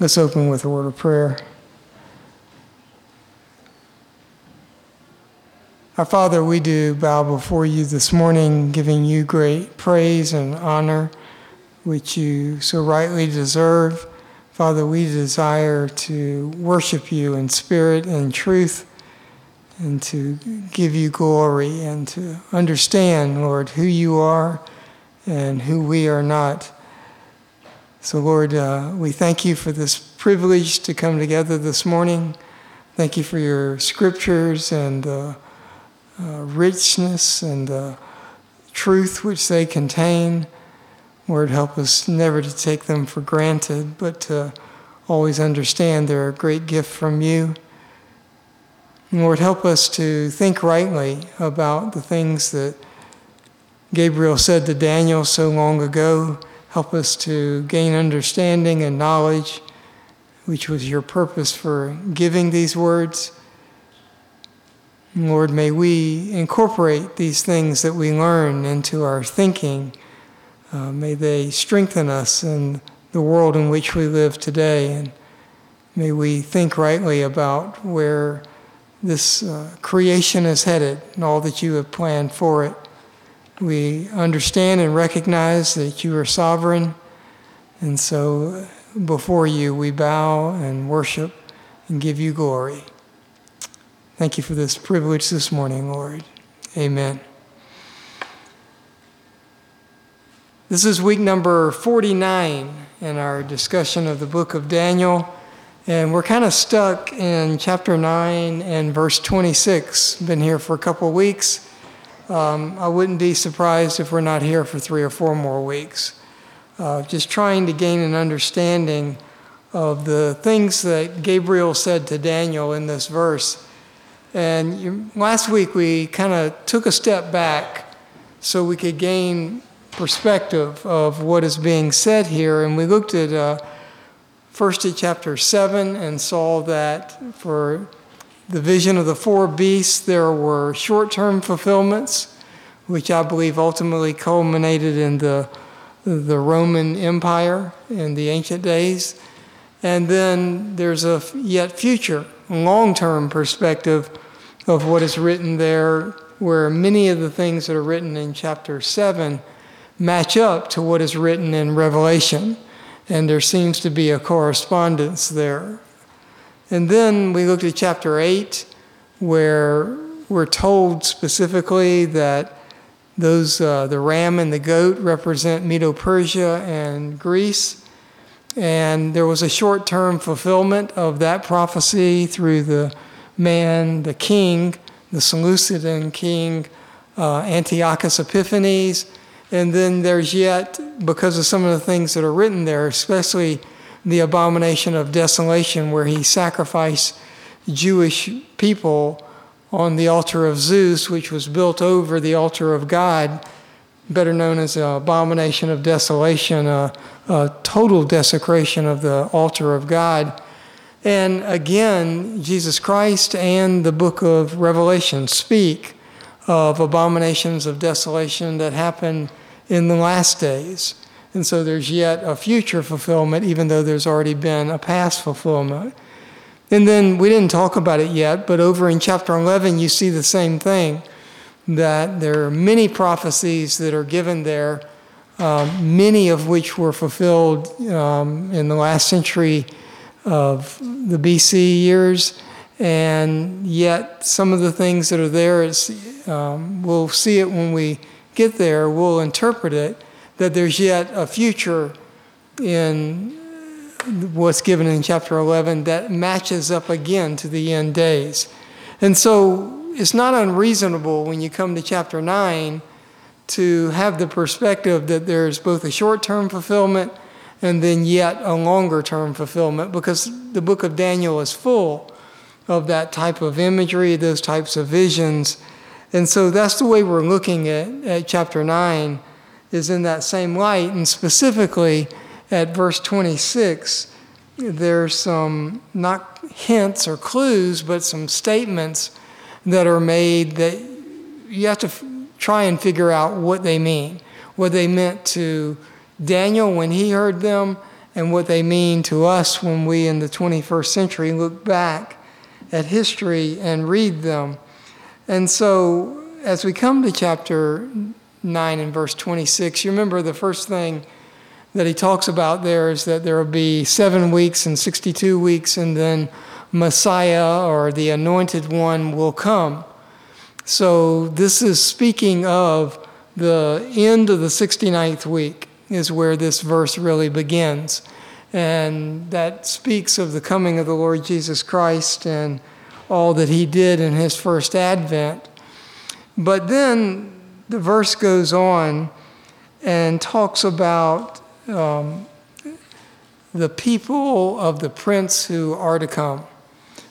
Let's open with a word of prayer. Our Father, we do bow before you this morning, giving you great praise and honor, which you so rightly deserve. Father, we desire to worship you in spirit and truth and to give you glory and to understand, Lord, who you are and who we are not. So, Lord, uh, we thank you for this privilege to come together this morning. Thank you for your scriptures and the uh, richness and the truth which they contain. Lord, help us never to take them for granted, but to always understand they're a great gift from you. Lord, help us to think rightly about the things that Gabriel said to Daniel so long ago. Help us to gain understanding and knowledge, which was your purpose for giving these words. Lord, may we incorporate these things that we learn into our thinking. Uh, may they strengthen us in the world in which we live today. And may we think rightly about where this uh, creation is headed and all that you have planned for it. We understand and recognize that you are sovereign, and so before you we bow and worship and give you glory. Thank you for this privilege this morning, Lord. Amen. This is week number 49 in our discussion of the book of Daniel. And we're kind of stuck in chapter 9 and verse 26. Been here for a couple of weeks. Um, I wouldn't be surprised if we're not here for three or four more weeks. Uh, just trying to gain an understanding of the things that Gabriel said to Daniel in this verse. And you, last week we kind of took a step back so we could gain perspective of what is being said here. And we looked at uh, first at chapter 7 and saw that for the vision of the four beasts, there were short term fulfillments, which I believe ultimately culminated in the, the Roman Empire in the ancient days. And then there's a yet future, long term perspective of what is written there, where many of the things that are written in chapter 7 match up to what is written in Revelation. And there seems to be a correspondence there. And then we looked at chapter 8, where we're told specifically that those, uh, the ram and the goat represent Medo Persia and Greece. And there was a short term fulfillment of that prophecy through the man, the king, the Seleucidan king, uh, Antiochus Epiphanes, and then there's yet, because of some of the things that are written there, especially the abomination of desolation, where he sacrificed Jewish people on the altar of Zeus, which was built over the altar of God, better known as the abomination of desolation, a, a total desecration of the altar of God. And again, Jesus Christ and the book of Revelation speak of abominations of desolation that happen in the last days. And so there's yet a future fulfillment, even though there's already been a past fulfillment. And then we didn't talk about it yet, but over in chapter 11, you see the same thing that there are many prophecies that are given there, um, many of which were fulfilled um, in the last century of the BC years. And yet, some of the things that are there, um, we'll see it when we get there, we'll interpret it that there's yet a future in what's given in chapter 11 that matches up again to the end days. And so it's not unreasonable when you come to chapter 9 to have the perspective that there's both a short term fulfillment and then yet a longer term fulfillment because the book of Daniel is full of that type of imagery, those types of visions. And so that's the way we're looking at, at chapter 9, is in that same light. And specifically at verse 26, there's some not hints or clues, but some statements that are made that you have to f- try and figure out what they mean. What they meant to Daniel when he heard them, and what they mean to us when we in the 21st century look back at history and read them. And so, as we come to chapter 9 and verse 26, you remember the first thing that he talks about there is that there will be seven weeks and 62 weeks, and then Messiah or the anointed one will come. So, this is speaking of the end of the 69th week, is where this verse really begins. And that speaks of the coming of the Lord Jesus Christ and all that he did in his first advent. But then the verse goes on and talks about um, the people of the prince who are to come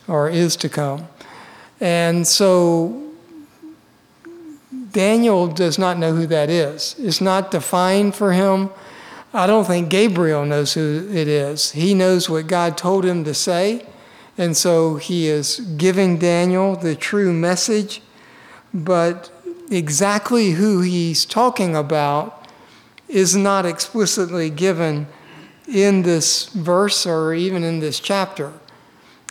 or is to come. And so Daniel does not know who that is. It's not defined for him. I don't think Gabriel knows who it is. He knows what God told him to say. And so he is giving Daniel the true message. But exactly who he's talking about is not explicitly given in this verse or even in this chapter.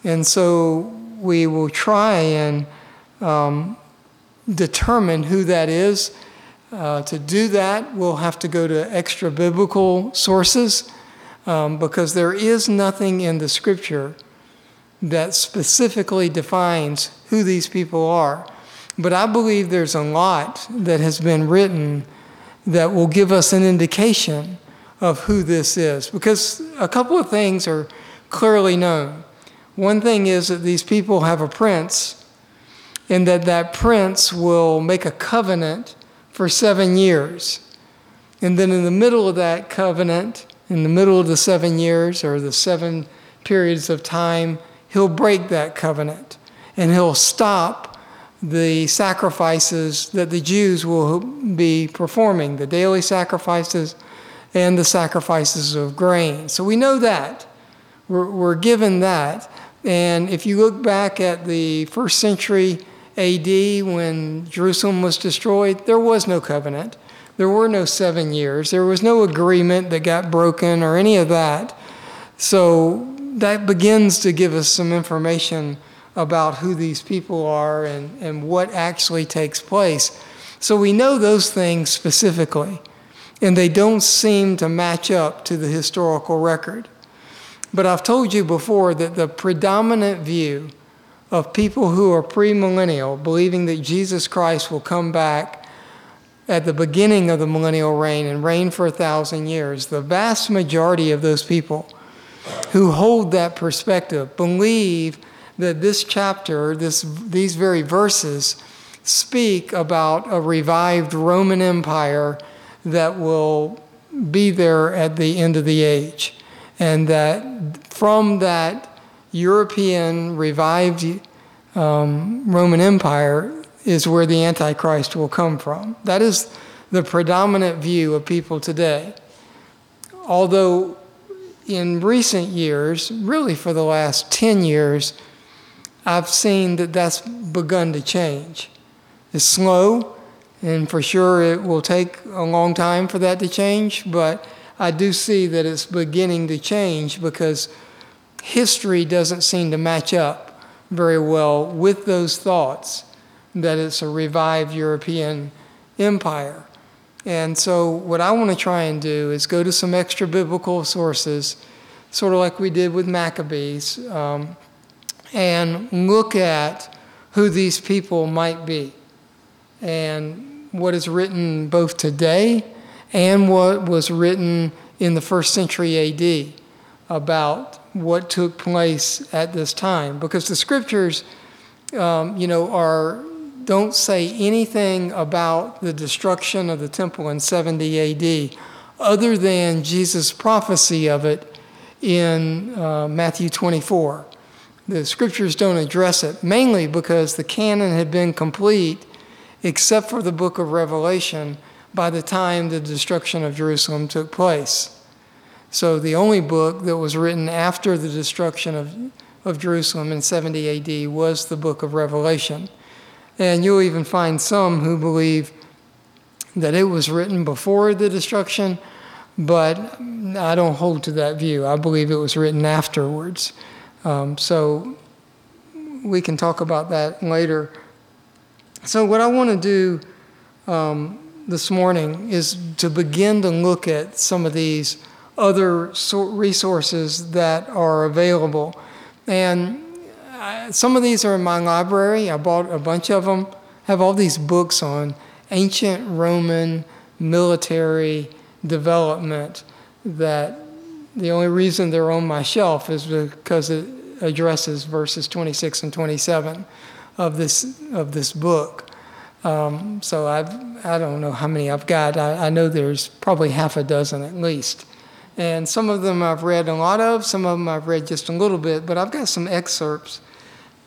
And so we will try and um, determine who that is. Uh, to do that, we'll have to go to extra biblical sources um, because there is nothing in the scripture that specifically defines who these people are. But I believe there's a lot that has been written that will give us an indication of who this is. Because a couple of things are clearly known. One thing is that these people have a prince, and that that prince will make a covenant for seven years. And then in the middle of that covenant, in the middle of the seven years or the seven periods of time, he'll break that covenant and he'll stop the sacrifices that the Jews will be performing, the daily sacrifices and the sacrifices of grain. So we know that. We're, we're given that. And if you look back at the first century AD when Jerusalem was destroyed, there was no covenant. There were no seven years. There was no agreement that got broken or any of that. So that begins to give us some information about who these people are and, and what actually takes place. So we know those things specifically, and they don't seem to match up to the historical record. But I've told you before that the predominant view of people who are premillennial, believing that Jesus Christ will come back at the beginning of the millennial reign and reign for a thousand years, the vast majority of those people who hold that perspective believe that this chapter, this, these very verses, speak about a revived Roman Empire that will be there at the end of the age. And that from that European revived um, Roman Empire is where the Antichrist will come from. That is the predominant view of people today. Although in recent years, really for the last 10 years, I've seen that that's begun to change. It's slow, and for sure it will take a long time for that to change, but I do see that it's beginning to change because history doesn't seem to match up very well with those thoughts that it's a revived European empire. And so, what I want to try and do is go to some extra biblical sources, sort of like we did with Maccabees, um, and look at who these people might be and what is written both today and what was written in the first century AD about what took place at this time. Because the scriptures, um, you know, are don't say anything about the destruction of the temple in 70 AD other than Jesus' prophecy of it in uh, Matthew 24. The scriptures don't address it, mainly because the canon had been complete, except for the book of Revelation, by the time the destruction of Jerusalem took place. So the only book that was written after the destruction of, of Jerusalem in 70 AD was the book of Revelation. And you'll even find some who believe that it was written before the destruction, but I don't hold to that view. I believe it was written afterwards. Um, so we can talk about that later. So, what I want to do um, this morning is to begin to look at some of these other resources that are available. And I, some of these are in my library. I bought a bunch of them. I have all these books on ancient Roman military development that the only reason they're on my shelf is because it addresses verses 26 and 27 of this of this book. Um, so I've I don't know how many I've got. I, I, know there's probably half a dozen at least, and some of them I've read a lot of. Some of them I've read just a little bit. But I've got some excerpts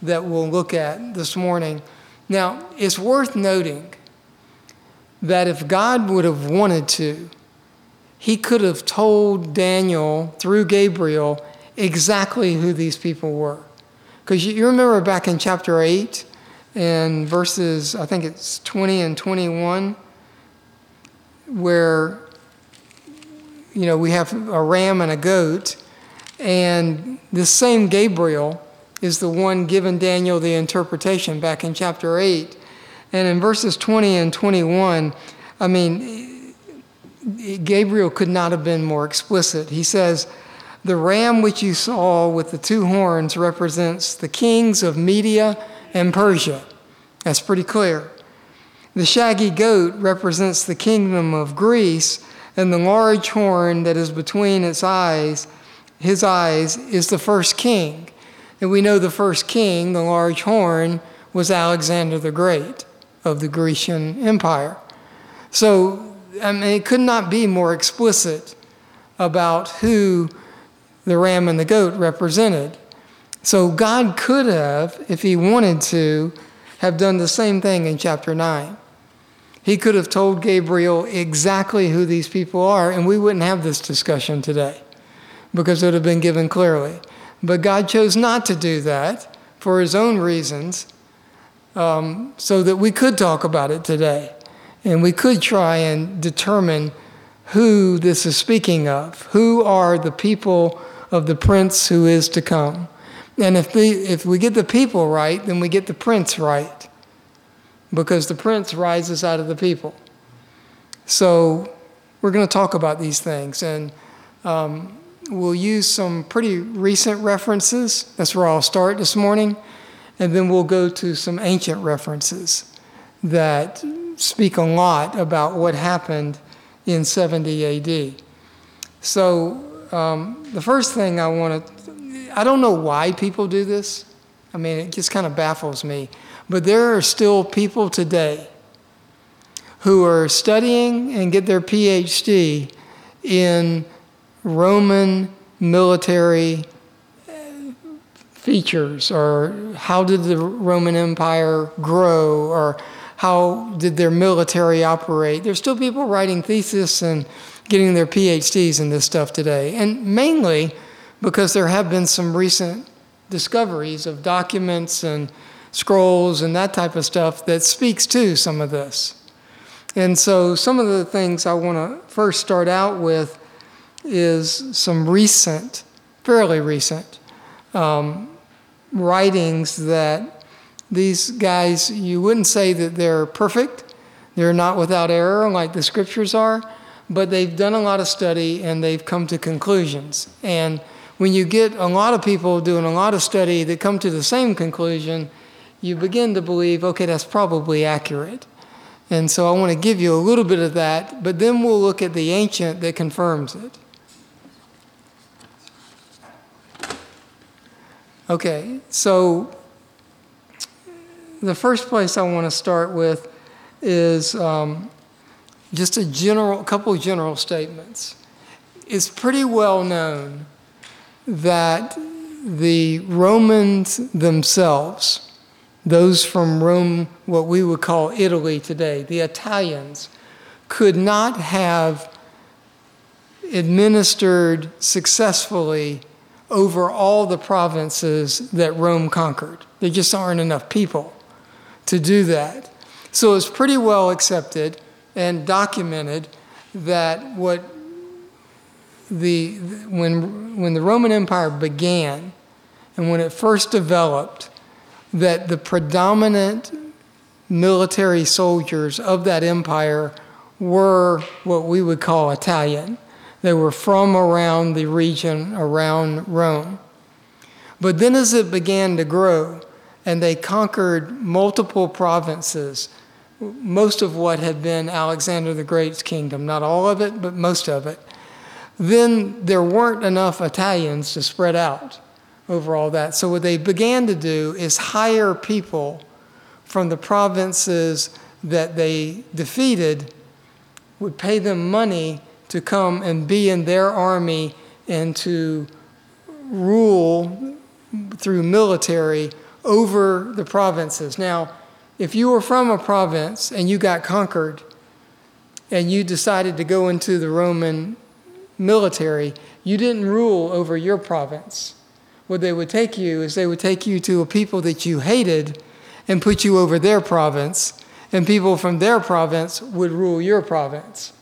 that we'll look at this morning. Now it's worth noting that if God would have wanted to, He could have told Daniel through Gabriel exactly who these people were. Because you remember back in chapter 8 and verses, I think it's 20 and 21, where, you know, we have a ram and a goat, and this same Gabriel is the one giving Daniel the interpretation back in chapter 8. And in verses 20 and 21, I mean, Gabriel could not have been more explicit. He says, the ram which you saw with the two horns represents the kings of Media and Persia. That's pretty clear. The shaggy goat represents the kingdom of Greece, and the large horn that is between its eyes, his eyes, is the first king. And we know the first king, the large horn, was Alexander the Great of the Grecian Empire. So, I mean, it could not be more explicit about who the ram and the goat represented. So God could have, if He wanted to, have done the same thing in chapter 9. He could have told Gabriel exactly who these people are, and we wouldn't have this discussion today because it would have been given clearly. But God chose not to do that for His own reasons um, so that we could talk about it today. And we could try and determine who this is speaking of. Who are the people of the prince who is to come. And if, the, if we get the people right, then we get the prince right. Because the prince rises out of the people. So we're going to talk about these things. And um, we'll use some pretty recent references. That's where I'll start this morning. And then we'll go to some ancient references that speak a lot about what happened in 70 AD. So um, the first thing I want to, I don't know why people do this. I mean, it just kind of baffles me. But there are still people today who are studying and get their PhD in Roman military uh, features or how did the Roman Empire grow or how did their military operate. There's still people writing theses and getting their PhDs in this stuff today. And mainly because there have been some recent discoveries of documents and scrolls and that type of stuff that speaks to some of this. And so, some of the things I want to first start out with is some recent, fairly recent, um, writings that these guys, you wouldn't say that they're perfect, they're not without error like the scriptures are, but they've done a lot of study and they've come to conclusions. And when you get a lot of people doing a lot of study that come to the same conclusion, you begin to believe, okay, that's probably accurate. And so I want to give you a little bit of that, but then we'll look at the ancient that confirms it. Okay, so the first place I want to start with is um, just a general, couple general statements. It's pretty well known that the Romans themselves, those from Rome, what we would call Italy today, the Italians, could not have administered successfully over all the provinces that Rome conquered. There just aren't enough people to do that. So it's pretty well accepted and documented that what the when when the Roman Empire began, and when it first developed, that the predominant military soldiers of that empire were what we would call Italian. They were from around the region around Rome. But then, as it began to grow, and they conquered multiple provinces, most of what had been Alexander the Great's kingdom, not all of it, but most of it, then there weren't enough Italians to spread out over all that. So, what they began to do is hire people from the provinces that they defeated, would pay them money to come and be in their army and to rule through military over the provinces. Now, if you were from a province and you got conquered and you decided to go into the Roman military, you didn't rule over your province. What they would take you is they would take you to a people that you hated and put you over their province, and people from their province would rule your province.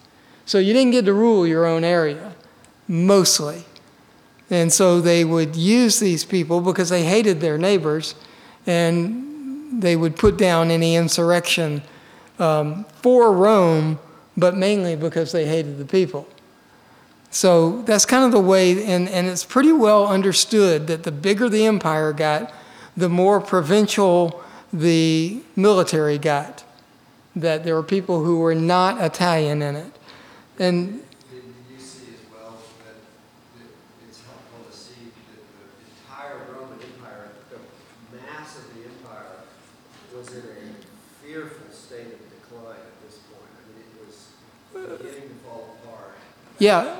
So you didn't get to rule your own area, mostly. And so they would use these people because they hated their neighbors, and they would put down any insurrection um, for Rome, but mainly because they hated the people. So that's kind of the way, and, and it's pretty well understood that the bigger the empire got, the more provincial the military got. That there were people who were not Italian in it. And Did you see as well that that it's helpful to see that the entire Roman Empire, the mass of the empire was in a fearful state of decline at this point. I mean, it was beginning to fall apart. Yeah.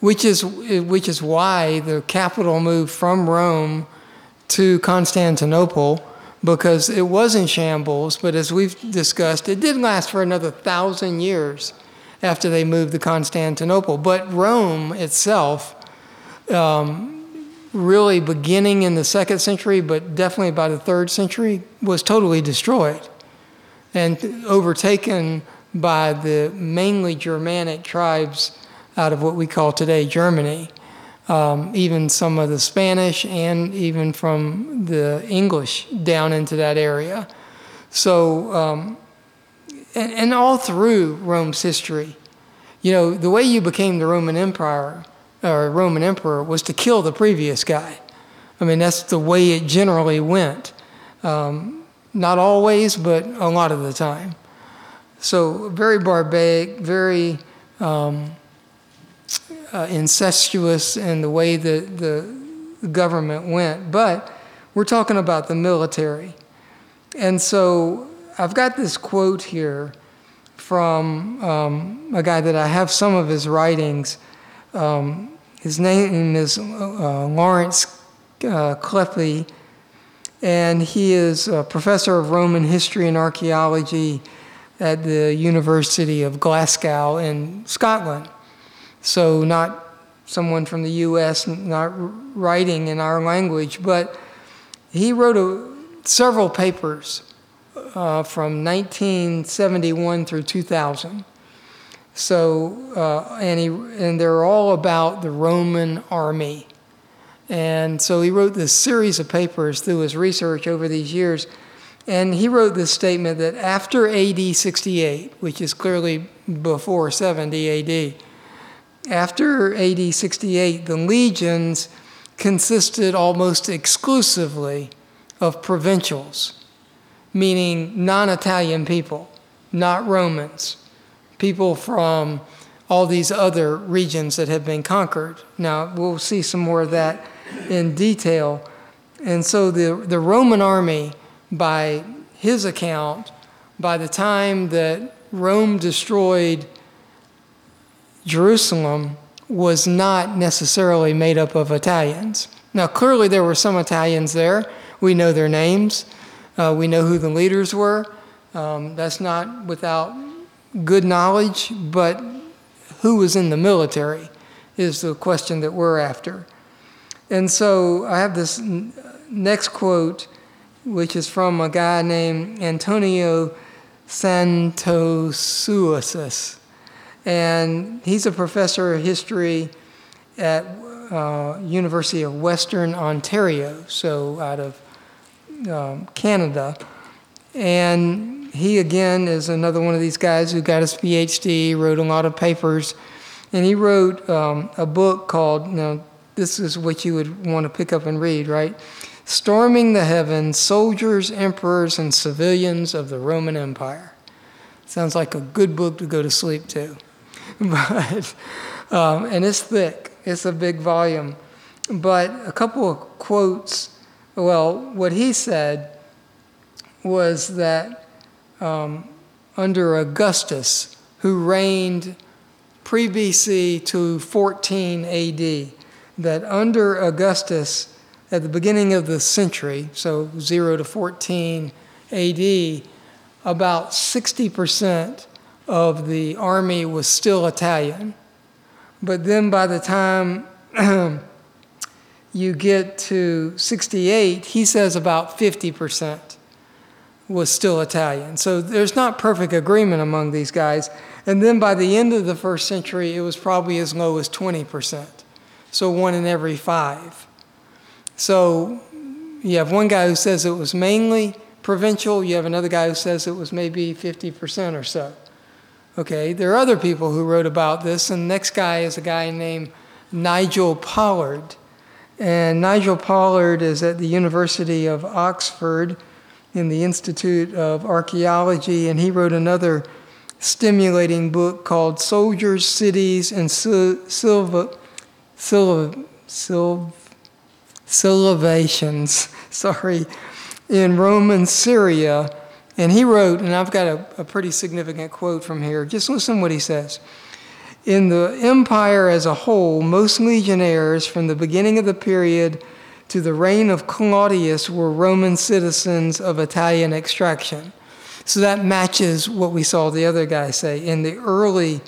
Which is, which is why the capital moved from Rome to Constantinople because it was in shambles, but as we've discussed, it did last for another thousand years after they moved to Constantinople. But Rome itself, um, really beginning in the second century, but definitely by the third century, was totally destroyed and overtaken by the mainly Germanic tribes out of what we call today Germany um, even some of the Spanish and even from the English down into that area. So, um, and, and all through Rome's history, you know, the way you became the Roman Empire or Roman Emperor was to kill the previous guy. I mean, that's the way it generally went. Um, not always, but a lot of the time. So, very barbaric, very. Um, uh, incestuous in the way that the government went. But we're talking about the military. And so I've got this quote here from um, a guy that I have some of his writings. Um, his name is uh, Lawrence uh, and he is a professor of Roman history and archaeology at the University of Glasgow in Scotland. So, not someone from the US, not writing in our language, but he wrote a, several papers uh, from 1971 through 2000. So, uh, and, he, and they're all about the Roman army. And so he wrote this series of papers through his research over these years. And he wrote this statement that after AD 68, which is clearly before 70 AD, after AD 68, the legions consisted almost exclusively of provincials, meaning non Italian people, not Romans, people from all these other regions that had been conquered. Now, we'll see some more of that in detail. And so the, the Roman army, by his account, by the time that Rome destroyed Jerusalem was not necessarily made up of Italians. Now, clearly, there were some Italians there. We know their names, uh, we know who the leaders were. Um, that's not without good knowledge, but who was in the military is the question that we're after. And so I have this n- next quote, which is from a guy named Antonio Santosuosso. and he's a professor of history at uh, University of Western Ontario, so out of um, Canada. And he, again, is another one of these guys who got his PhD, wrote a lot of papers, and he wrote um, a book called, you know, this is what you would want to pick up and read, right? Storming the Heavens Soldiers, Emperors, and Civilians of the Roman Empire. Sounds like a good book to go to sleep to. But, um, and it's thick, it's a big volume. But a couple of quotes well, what he said was that um, under Augustus, who reigned pre BC to 14 AD, that under Augustus, at the beginning of the century, so 0 to 14 AD, about 60% of the army was still Italian. But then by the time you get to 68, he says about 50% was still Italian. So there's not perfect agreement among these guys. And then by the end of the first century, it was probably as low as 20%. So one in every five. So you have one guy who says it was mainly provincial, you have another guy who says it was maybe 50% or so. Okay, there are other people who wrote about this, and the next guy is a guy named Nigel Pollard. And Nigel Pollard is at the University of Oxford in the Institute of Archaeology, and he wrote another stimulating book called Soldiers, Cities, and Silva, Silva, Silva, Sylvations, sorry, in Roman Syria. And he wrote, and I've got a, a pretty significant quote from here. Just listen what he says. In the empire as a whole, most legionnaires from the beginning of the period to the reign of Claudius were Roman citizens of Italian extraction. So that matches what we saw the other guy say in the early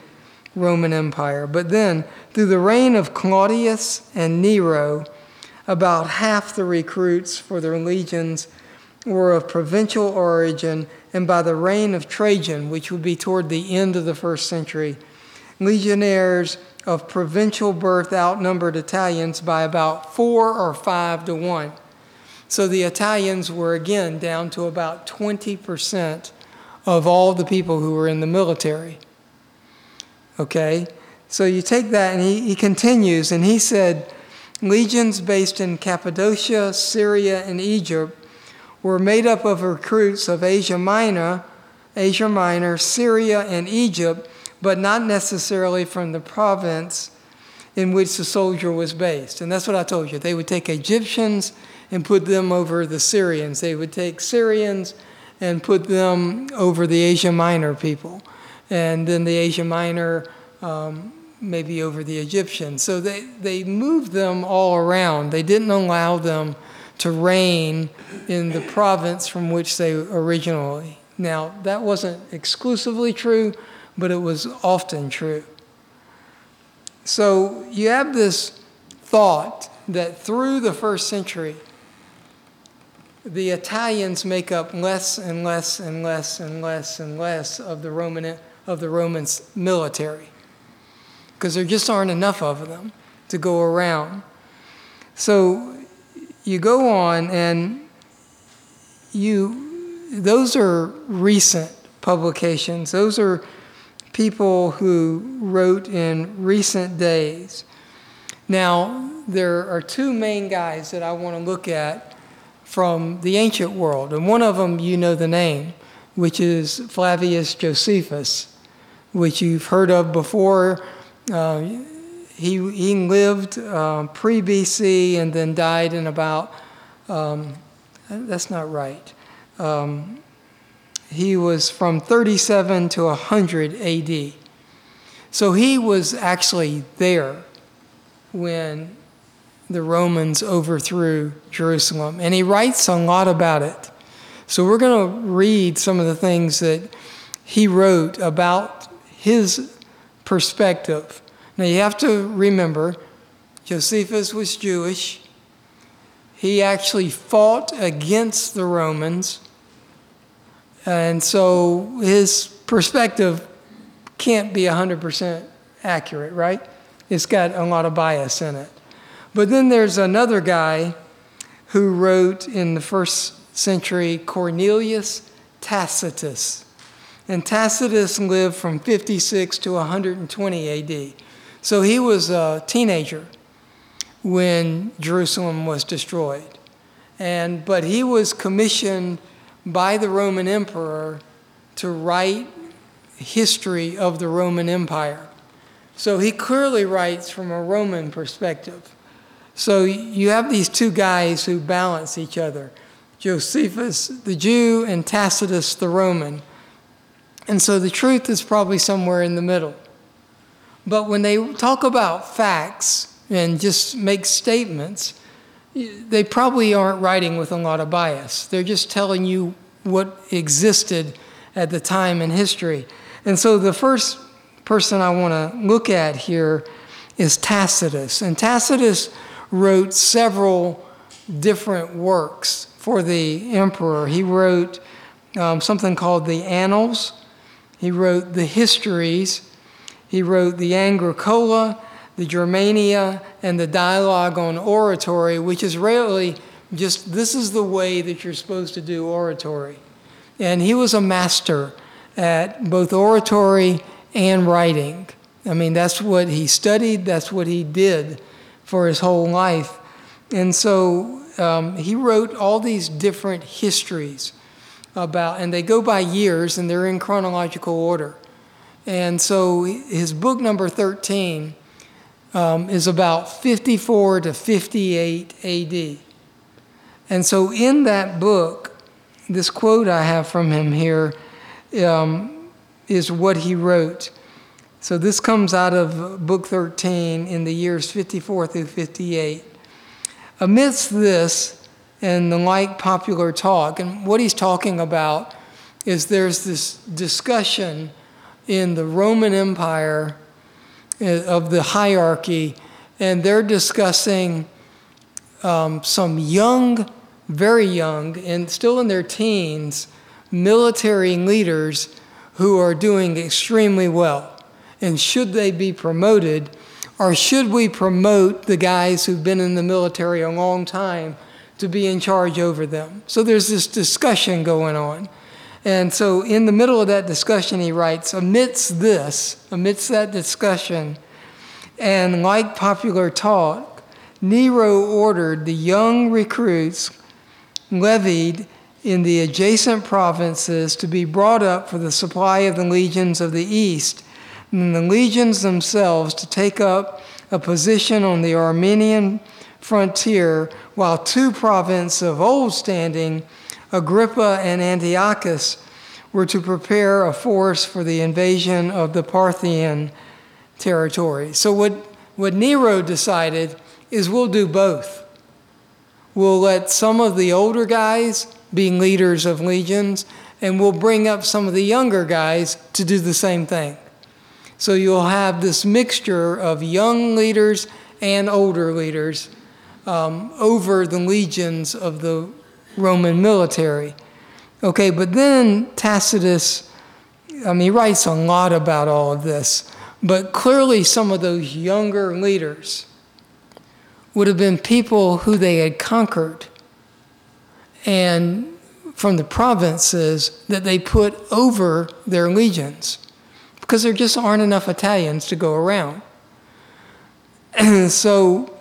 Roman Empire. But then, through the reign of Claudius and Nero, about half the recruits for their legions were of provincial origin, and by the reign of Trajan, which would be toward the end of the first century, legionnaires of provincial birth outnumbered Italians by about four or five to one. So the Italians were again down to about 20% of all the people who were in the military. Okay? So you take that, and he, he continues, and he said legions based in Cappadocia, Syria, and Egypt were made up of recruits of Asia Minor, Asia Minor, Syria, and Egypt but not necessarily from the province in which the soldier was based. And that's what I told you. They would take Egyptians and put them over the Syrians, they would take Syrians and put them over the Asia Minor people, and then the Asia Minor. Um, maybe over the Egyptians. So they, they moved them all around. They didn't allow them to reign in the province from which they originally. Now, that wasn't exclusively true, but it was often true. So you have this thought that through the first century, the Italians make up less and less and less and less and less of the Roman of the Romans military because there just aren't enough of them to go around. So you go on and you those are recent publications. Those are people who wrote in recent days. Now, there are two main guys that I want to look at from the ancient world, and one of them you know the name, which is Flavius Josephus, which you've heard of before. Uh, he, he lived uh, pre BC and then died in about, um, that's not right. Um, he was from 37 to 100 AD. So he was actually there when the Romans overthrew Jerusalem. And he writes a lot about it. So we're going to read some of the things that he wrote about his perspective. Now you have to remember, Josephus was Jewish. He actually fought against the Romans and so his perspective can't be 100% accurate, right? It's got a lot of bias in it. But then there's another guy who wrote in the first century, Cornelius Tacitus. And Tacitus lived from 56 to 120 AD. So he was a teenager when Jerusalem was destroyed. And, but he was commissioned by the Roman emperor to write history of the Roman Empire. So he clearly writes from a Roman perspective. So you have these two guys who balance each other Josephus the Jew and Tacitus the Roman. And so the truth is probably somewhere in the middle. But when they talk about facts and just make statements, they probably aren't writing with a lot of bias. They're just telling you what existed at the time in history. And so the first person I want to look at here is Tacitus. And Tacitus wrote several different works for the emperor. He wrote um, something called the Annals, he wrote the Histories, he wrote the Agricola, the Germania, and the Dialogue on Oratory, which is really just this is the way that you're supposed to do oratory. And he was a master at both oratory and writing. I mean, that's what he studied, that's what he did for his whole life. And so um, he wrote all these different histories about, and they go by years and they're in chronological order. And so his book number 13 um, is about 54 to 58 AD. And so in that book, this quote I have from him here um, is what he wrote. So this comes out of Book 13 in the years 54 through 58. Amidst this and the like popular talk, and what he's talking about is there's this discussion in the Roman Empire uh, of the hierarchy, and they're discussing um, some young, very young, and still in their teens, military leaders who are doing extremely well and should they be promoted? Or should we promote the guys who've been in the military a long time to be in charge over them? So there's this discussion going on. And so, in the middle of that discussion, he writes Amidst this, amidst that discussion, and like popular talk, Nero ordered the young recruits levied in the adjacent provinces to be brought up for the supply of the legions of the east and the legions themselves to take up a position on the Armenian frontier, while two provinces of old standing, Agrippa and Antiochus, were to prepare a force for the invasion of the Parthian territory. So, what, what Nero decided is we'll do both. We'll let some of the older guys be leaders of legions, and we'll bring up some of the younger guys to do the same thing. So you'll have this mixture of young leaders and older leaders um, over the legions of the Roman military. Okay, but then Tacitus, I mean, he writes a lot about all of this, but clearly some of those younger leaders would have been people who they had conquered and from the provinces that they put over their legions because there just aren't enough Italians to go around. so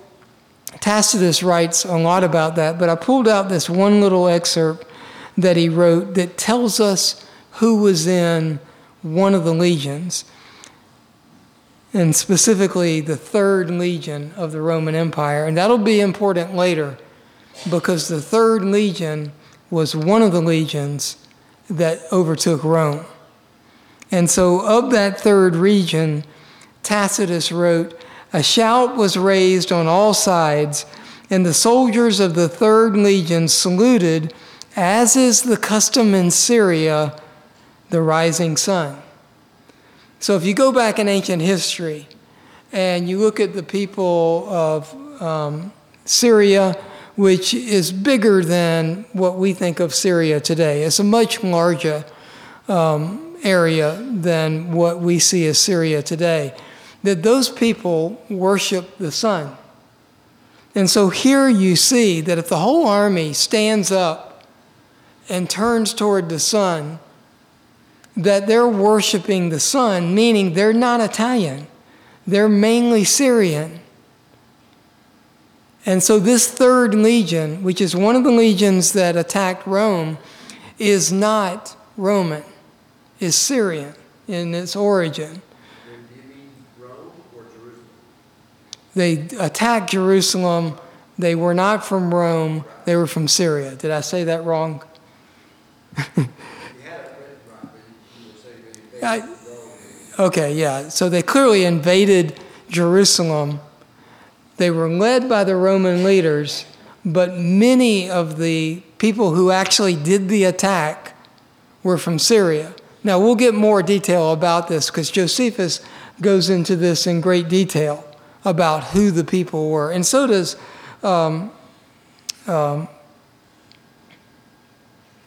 Tacitus writes a lot about that, but I pulled out this one little excerpt that he wrote that tells us who was in one of the legions, and specifically the third legion of the Roman Empire. And that'll be important later because the third legion was one of the legions that overtook Rome. And so, of that third region, Tacitus wrote, A shout was raised on all sides, and the soldiers of the third legion saluted, as is the custom in Syria, the rising sun. So, if you go back in ancient history and you look at the people of um, Syria, which is bigger than what we think of Syria today, it's a much larger um, area than what we see as Syria today. That those people worship the sun. And so here you see that if the whole army stands up and turns toward the sun, that they're worshiping the sun, meaning they're not Italian, they're mainly Syrian. And so, this third legion, which is one of the legions that attacked Rome, is not Roman, is Syrian in its origin. And do you mean Rome or Jerusalem? They attacked Jerusalem. They were not from Rome, they were from Syria. Did I say that wrong? I- Okay, yeah. So they clearly invaded Jerusalem. They were led by the Roman leaders, but many of the people who actually did the attack were from Syria. Now, we'll get more detail about this because Josephus goes into this in great detail about who the people were. And so does um, um,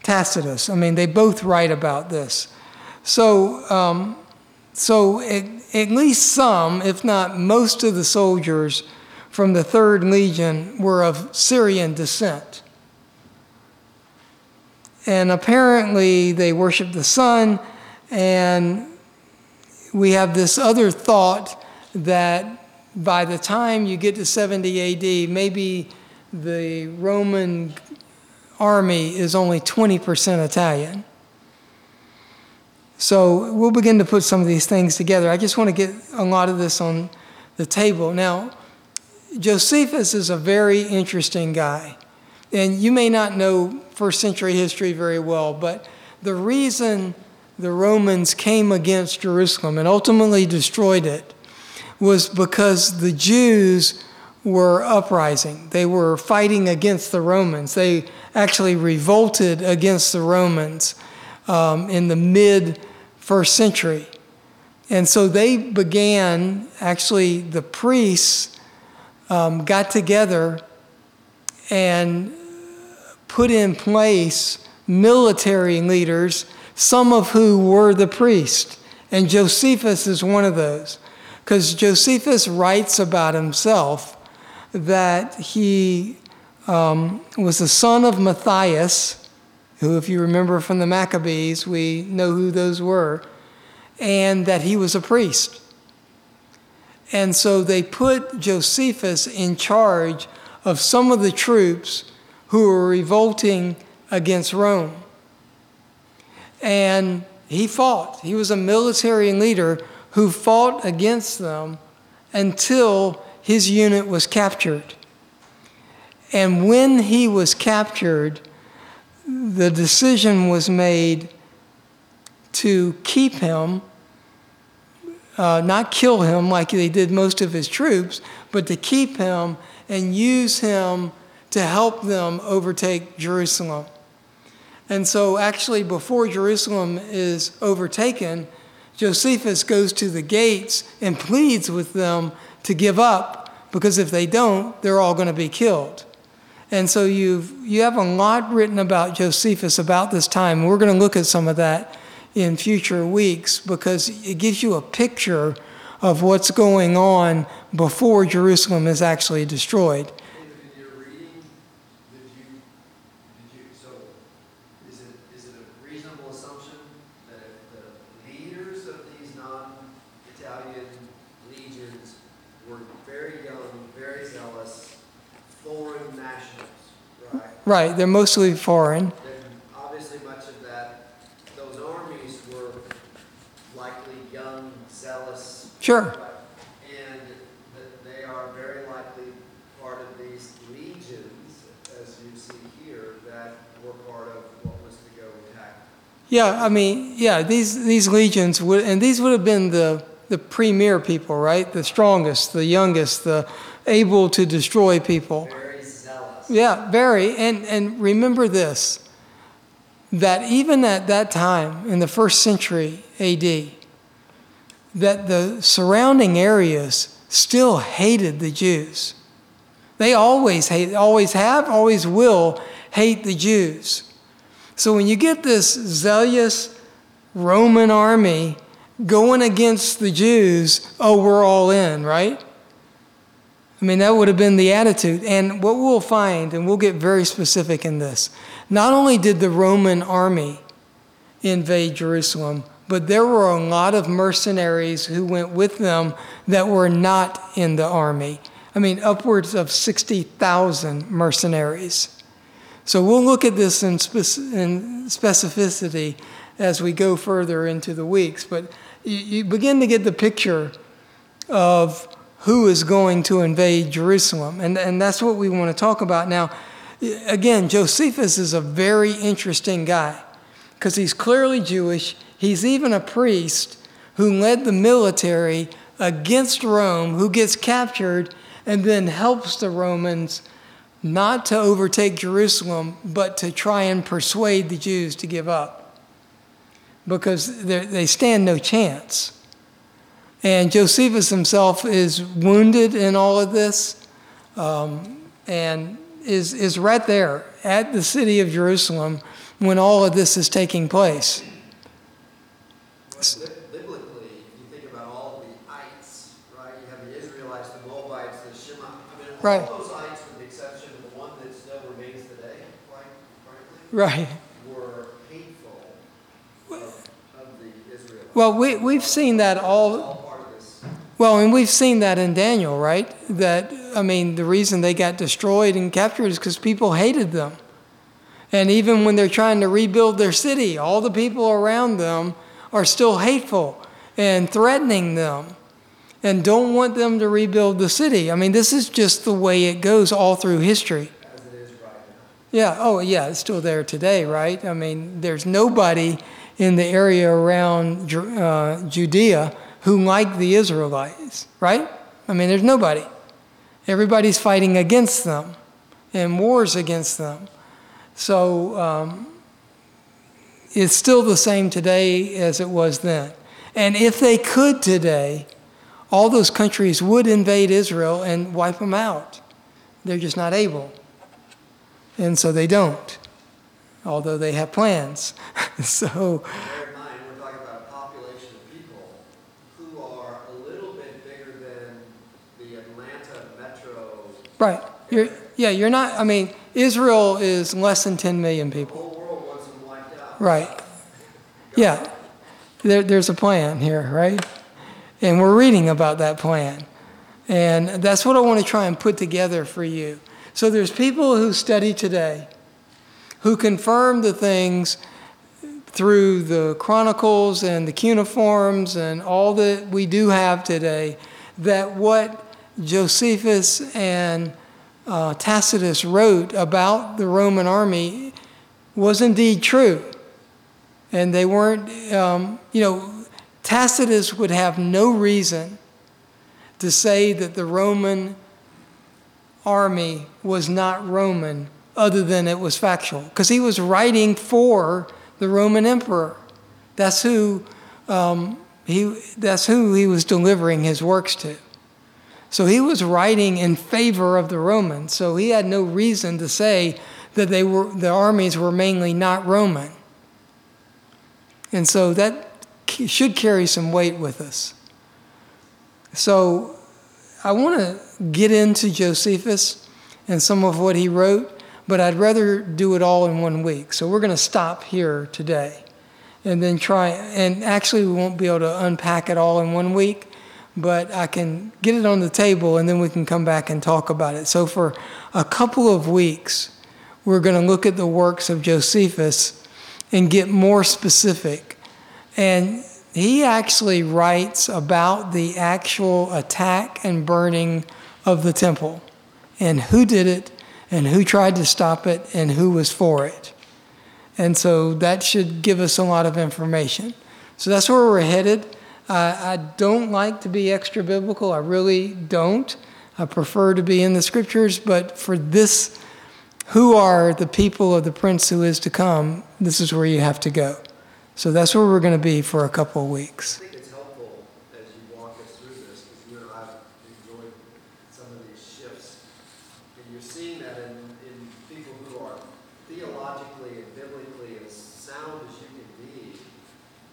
Tacitus. I mean, they both write about this. So, um, so at, at least some, if not most of the soldiers from the Third Legion were of Syrian descent. And apparently they worshiped the sun, and we have this other thought that by the time you get to 70 AD, maybe the Roman army is only 20% Italian. So we'll begin to put some of these things together. I just want to get a lot of this on the table. Now, Josephus is a very interesting guy. And you may not know first century history very well, but the reason the Romans came against Jerusalem and ultimately destroyed it was because the Jews were uprising. They were fighting against the Romans. They actually revolted against the Romans um, in the mid first century. And so they began, actually, the priests um, got together and put in place military leaders, some of who were the priests. And Josephus is one of those. Because Josephus writes about himself that he um, was the son of Matthias, who, if you remember from the Maccabees, we know who those were, and that he was a priest. And so they put Josephus in charge of some of the troops who were revolting against Rome. And he fought. He was a military leader who fought against them until his unit was captured. And when he was captured, the decision was made to keep him, uh, not kill him like they did most of his troops, but to keep him and use him to help them overtake Jerusalem. And so, actually, before Jerusalem is overtaken, Josephus goes to the gates and pleads with them to give up because if they don't, they're all going to be killed. And so you've, you have a lot written about Josephus about this time. We're going to look at some of that in future weeks because it gives you a picture of what's going on before Jerusalem is actually destroyed. David, in your reading, did you, did you, so, is it, is it a reasonable assumption that if the leaders of these non-Italian legions were very young, very zealous, foreign nationals, right? They're mostly foreign. Then obviously much of that, those armies were likely young, zealous, Sure. And they are very likely part of these legions, as you see here, that were part of what was to go attack. Yeah, I mean, yeah, these, these legions would, and these would have been the, the premier people, right? The strongest, the youngest, the able to destroy people. Very. Yeah, very. And, and remember this that even at that time, in the first century AD, that the surrounding areas still hated the Jews. They always hate, always have, always will hate the Jews. So when you get this zealous Roman army going against the Jews, oh, we're all in, right? I mean, that would have been the attitude. And what we'll find, and we'll get very specific in this, not only did the Roman army invade Jerusalem, but there were a lot of mercenaries who went with them that were not in the army. I mean, upwards of 60,000 mercenaries. So we'll look at this in, in, specificity as we go further into the weeks, but you, you begin to get the picture of who is going to invade Jerusalem. And, and that's what we want to talk about now. Again, Josephus is a very interesting guy because he's clearly Jewish. He's even a priest who led the military against Rome, who gets captured and then helps the Romans not to overtake Jerusalem, but to try and persuade the Jews to give up because they stand no chance. And Josephus himself is wounded in all of this um, and is, is right there at the city of Jerusalem when all of this is taking place. Biblically, you think about all the ites, right? You have the Israelites, the Moabites, the Shema. I mean, right. all those ites, with the exception of the one that still remains today, quite frankly, right. were hateful of, of the Israelites. Well, we, we've seen that all. all part of this. Well, and we've seen that in Daniel, right? That, I mean, the reason they got destroyed and captured is because people hated them. And even when they're trying to rebuild their city, all the people around them are still hateful and threatening them and don't want them to rebuild the city. I mean, this is just the way it goes all through history. Yeah, oh, yeah, it's still there today, right? I mean, there's nobody in the area around uh, Judea who like the Israelites, right? I mean, there's nobody. Everybody's fighting against them and wars against them. So um, it's still the same today as it was then. And if they could today, all those countries would invade Israel and wipe them out. They're just not able. And so they don't, although they have plans. so. Bear in mind, we're talking about a population of people who are a little bit bigger than the Atlanta metro. Right. You're, yeah, you're not, I mean, Israel is less than 10 million people. whole world wants them wiped out. Right. Yeah. There, there's a plan here, right? And we're reading about that plan. And that's what I want to try and put together for you. So there's people who study today who confirm the things through the chronicles and the cuneiforms and all that we do have today that what Josephus and uh, Tacitus wrote about the Roman army was indeed true. And they weren't, um, you know, Tacitus would have no reason to say that the Roman army was not Roman other than it was factual, because he was writing for the Roman emperor. That's who, um, he, that's who he was delivering his works to. So he was writing in favor of the Romans. So he had no reason to say that they were, the armies were mainly not Roman. And so that should carry some weight with us. So I want to get into Josephus and some of what he wrote, but I'd rather do it all in one week. So we're going to stop here today and then try, and actually, we won't be able to unpack it all in one week but I can get it on the table and then we can come back and talk about it. So, for a couple of weeks, we're going to look at the works of Josephus and get more specific. And he actually writes about the actual attack and burning of the temple and who did it and who tried to stop it and who was for it. And so that should give us a lot of information. So that's where we're headed. Uh, I don't like to be extra biblical. I really don't. I prefer to be in the scriptures, but for this, who are the people of the prince who is to come, this is where you have to go. So that's where we're going to be for a couple of weeks. I think it's helpful as you walk us through this, because you and I have enjoyed some of these shifts. And you're seeing that in, in people who are theologically and biblically as sound as you can be,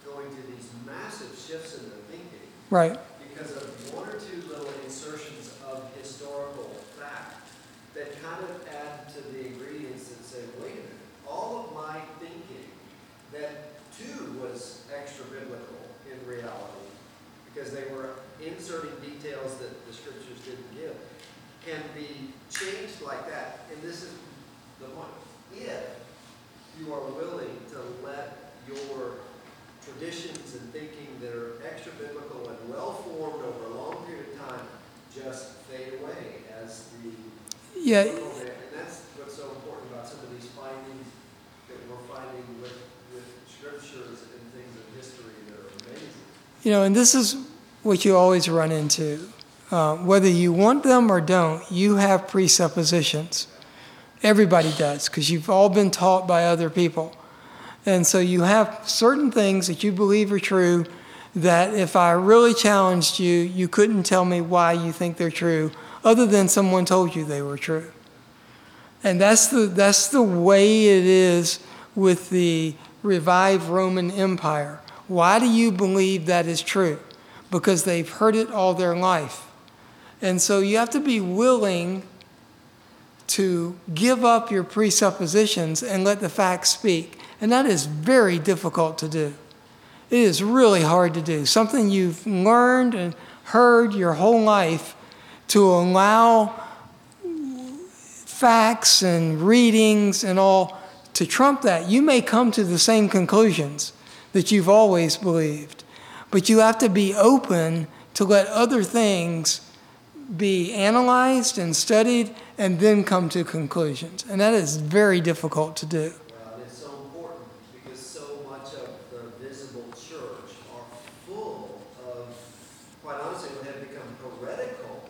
going to these massive shifts in their thinking Right. because of one or two little insertions of historical fact that kind of add to the ingredients that say, wait a minute, all of my thinking that too was extra biblical in reality, because they were inserting details that the scriptures didn't give, can be changed like that. And this is the one, if you are willing to let your traditions and thinking that are extra biblical and well formed over a long period of time just fade away as the Yeah. and that's what's so important about some of these findings that we're finding with, with scriptures and things in history that are amazing. You know, and this is what you always run into. Uh, whether you want them or don't, you have presuppositions. Everybody does, because you've all been taught by other people. And so you have certain things that you believe are true that if I really challenged you, you couldn't tell me why you think they're true, other than someone told you they were true. And that's the, that's the way it is with the revived Roman Empire. Why do you believe that is true? Because they've heard it all their life. And so you have to be willing to give up your presuppositions and let the facts speak. And that is very difficult to do. It is really hard to do. Something you've learned and heard your whole life to allow facts and readings and all to trump that. You may come to the same conclusions that you've always believed, but you have to be open to let other things be analyzed and studied and then come to conclusions. And that is very difficult to do. Well, and it's so important because so much of the visible church are full of, quite honestly, what have become heretical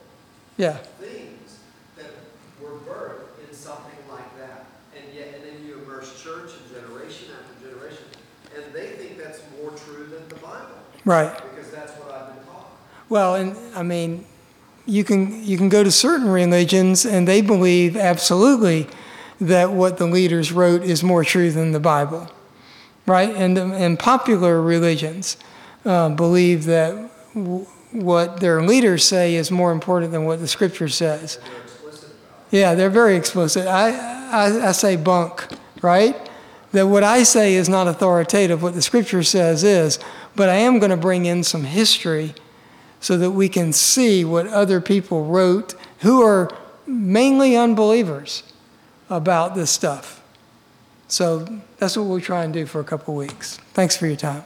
Yeah. things that were birthed in something like that. And yet, and then you immerse church in generation after generation, and they think that's more true than the Bible Right. because that's what I've been taught. Well, and I mean, you can you can go to certain religions and they believe absolutely that what the leaders wrote is more true than the Bible, right? And and popular religions uh, believe that w- what their leaders say is more important than what the Scripture says. Yeah, they're very explicit. I, I, I say bunk, right? That what I say is not authoritative. What the scripture says is, but I am going to bring in some history so that we can see what other people wrote who are mainly unbelievers about this stuff. So that's what we'll try and do for a couple weeks. Thanks for your time.